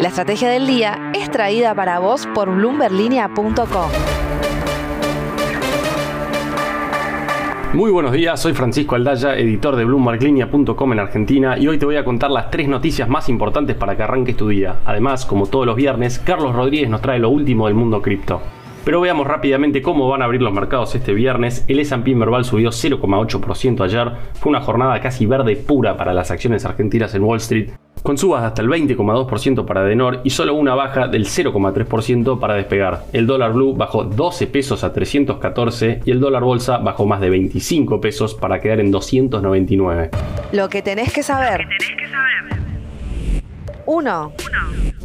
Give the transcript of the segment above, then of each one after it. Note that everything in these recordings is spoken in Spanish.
La estrategia del día es traída para vos por bloomberlinia.com. Muy buenos días, soy Francisco Aldaya, editor de BloombergLinea.com en Argentina y hoy te voy a contar las tres noticias más importantes para que arranques tu día. Además, como todos los viernes, Carlos Rodríguez nos trae lo último del mundo cripto. Pero veamos rápidamente cómo van a abrir los mercados este viernes. El S&P Merval subió 0,8% ayer. Fue una jornada casi verde pura para las acciones argentinas en Wall Street con subas hasta el 20,2% para Denor y solo una baja del 0,3% para despegar. El dólar blue bajó 12 pesos a 314 y el dólar bolsa bajó más de 25 pesos para quedar en 299. Lo que tenés que saber. 1.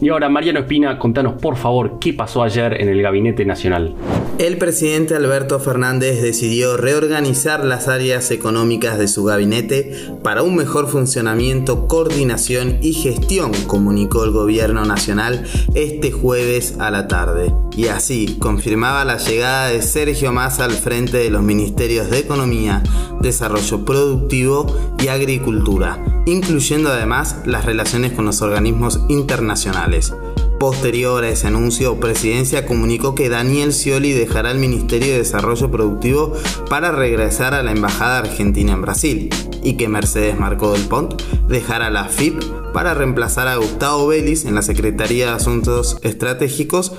Y ahora, Mariano Espina, contanos por favor qué pasó ayer en el Gabinete Nacional. El presidente Alberto Fernández decidió reorganizar las áreas económicas de su gabinete para un mejor funcionamiento, coordinación y gestión, comunicó el gobierno nacional este jueves a la tarde. Y así confirmaba la llegada de Sergio Massa al frente de los ministerios de Economía, Desarrollo Productivo y Agricultura, incluyendo además las relaciones con los organismos internacionales. Posterior a ese anuncio, Presidencia comunicó que Daniel Scioli dejará el Ministerio de Desarrollo Productivo para regresar a la Embajada Argentina en Brasil y que Mercedes Marcó del Pont dejará la FIP para reemplazar a Gustavo Vélez en la Secretaría de Asuntos Estratégicos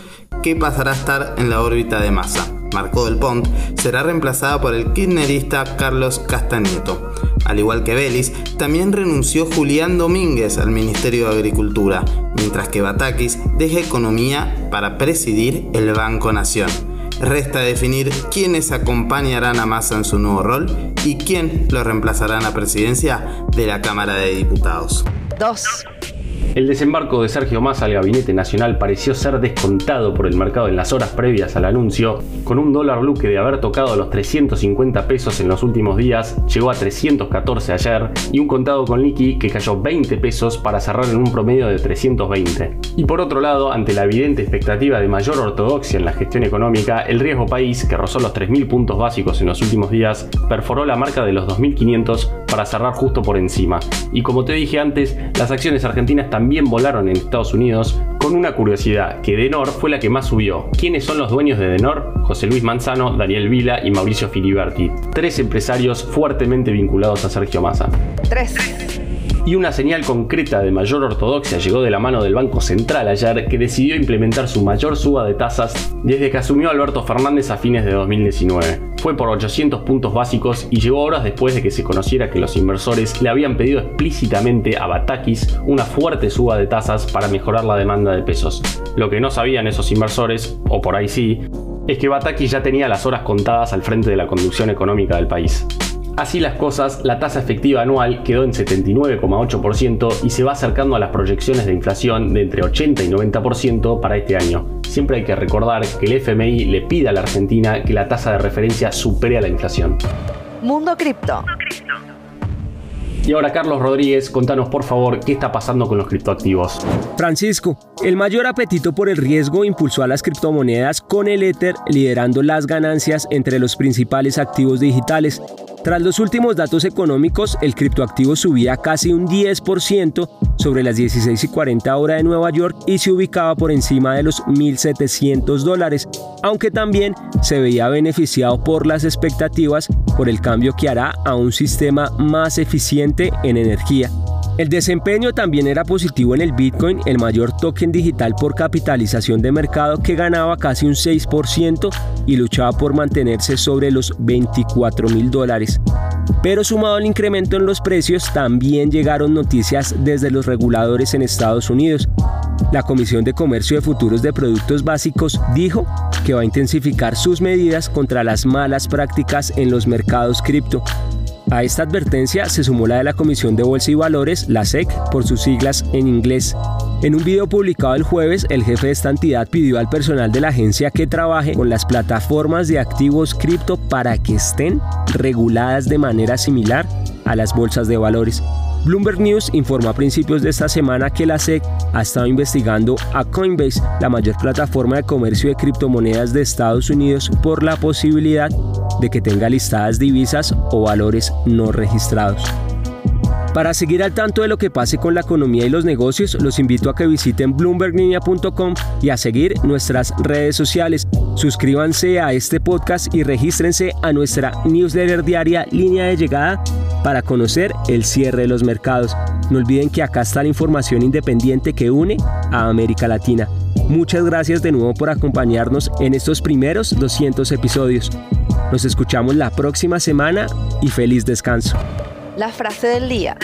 que pasará a estar en la órbita de Massa. Marcó del Pont será reemplazada por el kirchnerista Carlos Castañeto. Al igual que Vélez, también renunció Julián Domínguez al Ministerio de Agricultura, mientras que Batakis deja Economía para presidir el Banco Nación. Resta definir quiénes acompañarán a Massa en su nuevo rol y quién lo reemplazará en la presidencia de la Cámara de Diputados. 2. El desembarco de Sergio Massa al gabinete nacional pareció ser descontado por el mercado en las horas previas al anuncio, con un dólar blue que de haber tocado los 350 pesos en los últimos días llegó a 314 ayer y un contado con liqui que cayó 20 pesos para cerrar en un promedio de 320. Y por otro lado, ante la evidente expectativa de mayor ortodoxia en la gestión económica, el riesgo país, que rozó los 3.000 puntos básicos en los últimos días, perforó la marca de los 2.500 para cerrar justo por encima. Y como te dije antes, las acciones argentinas también también volaron en Estados Unidos, con una curiosidad, que Denor fue la que más subió. ¿Quiénes son los dueños de Denor? José Luis Manzano, Daniel Vila y Mauricio Filiberti, tres empresarios fuertemente vinculados a Sergio Massa. 3. Y una señal concreta de mayor ortodoxia llegó de la mano del Banco Central ayer, que decidió implementar su mayor suba de tasas desde que asumió Alberto Fernández a fines de 2019 fue por 800 puntos básicos y llegó horas después de que se conociera que los inversores le habían pedido explícitamente a Batakis una fuerte suba de tasas para mejorar la demanda de pesos. Lo que no sabían esos inversores, o por ahí sí, es que Batakis ya tenía las horas contadas al frente de la conducción económica del país. Así las cosas, la tasa efectiva anual quedó en 79,8% y se va acercando a las proyecciones de inflación de entre 80 y 90% para este año. Siempre hay que recordar que el FMI le pide a la Argentina que la tasa de referencia supere a la inflación. Mundo Cripto. Y ahora Carlos Rodríguez, contanos por favor qué está pasando con los criptoactivos. Francisco, el mayor apetito por el riesgo impulsó a las criptomonedas con el Ether liderando las ganancias entre los principales activos digitales. Tras los últimos datos económicos, el criptoactivo subía casi un 10% sobre las 16 y 40 horas de Nueva York y se ubicaba por encima de los 1.700 dólares, aunque también se veía beneficiado por las expectativas por el cambio que hará a un sistema más eficiente en energía. El desempeño también era positivo en el Bitcoin, el mayor token digital por capitalización de mercado que ganaba casi un 6% y luchaba por mantenerse sobre los 24 mil dólares. Pero sumado al incremento en los precios, también llegaron noticias desde los reguladores en Estados Unidos. La Comisión de Comercio de Futuros de Productos Básicos dijo que va a intensificar sus medidas contra las malas prácticas en los mercados cripto a esta advertencia se sumó la de la Comisión de Bolsa y Valores, la SEC, por sus siglas en inglés. En un video publicado el jueves, el jefe de esta entidad pidió al personal de la agencia que trabaje con las plataformas de activos cripto para que estén reguladas de manera similar a las bolsas de valores. Bloomberg News informó a principios de esta semana que la SEC ha estado investigando a Coinbase, la mayor plataforma de comercio de criptomonedas de Estados Unidos, por la posibilidad de que tenga listadas divisas o valores no registrados. Para seguir al tanto de lo que pase con la economía y los negocios, los invito a que visiten bloomberglinea.com y a seguir nuestras redes sociales. Suscríbanse a este podcast y regístrense a nuestra newsletter diaria Línea de Llegada para conocer el cierre de los mercados. No olviden que acá está la información independiente que une a América Latina. Muchas gracias de nuevo por acompañarnos en estos primeros 200 episodios. Nos escuchamos la próxima semana y feliz descanso. La frase del día.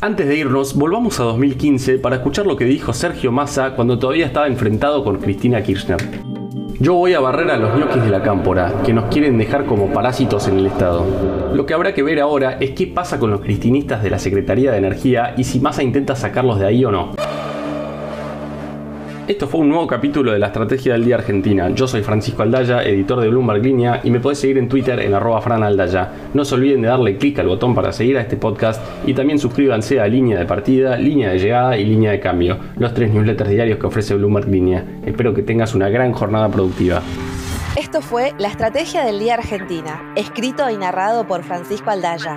Antes de irnos, volvamos a 2015 para escuchar lo que dijo Sergio Massa cuando todavía estaba enfrentado con Cristina Kirchner. Yo voy a barrer a los ñoquis de la cámpora, que nos quieren dejar como parásitos en el Estado. Lo que habrá que ver ahora es qué pasa con los cristinistas de la Secretaría de Energía y si Massa intenta sacarlos de ahí o no. Esto fue un nuevo capítulo de la Estrategia del Día Argentina. Yo soy Francisco Aldaya, editor de Bloomberg Línea, y me podés seguir en Twitter en arroba franaldaya. No se olviden de darle clic al botón para seguir a este podcast y también suscríbanse a Línea de Partida, Línea de Llegada y Línea de Cambio, los tres newsletters diarios que ofrece Bloomberg Línea. Espero que tengas una gran jornada productiva. Esto fue La Estrategia del Día Argentina, escrito y narrado por Francisco Aldaya.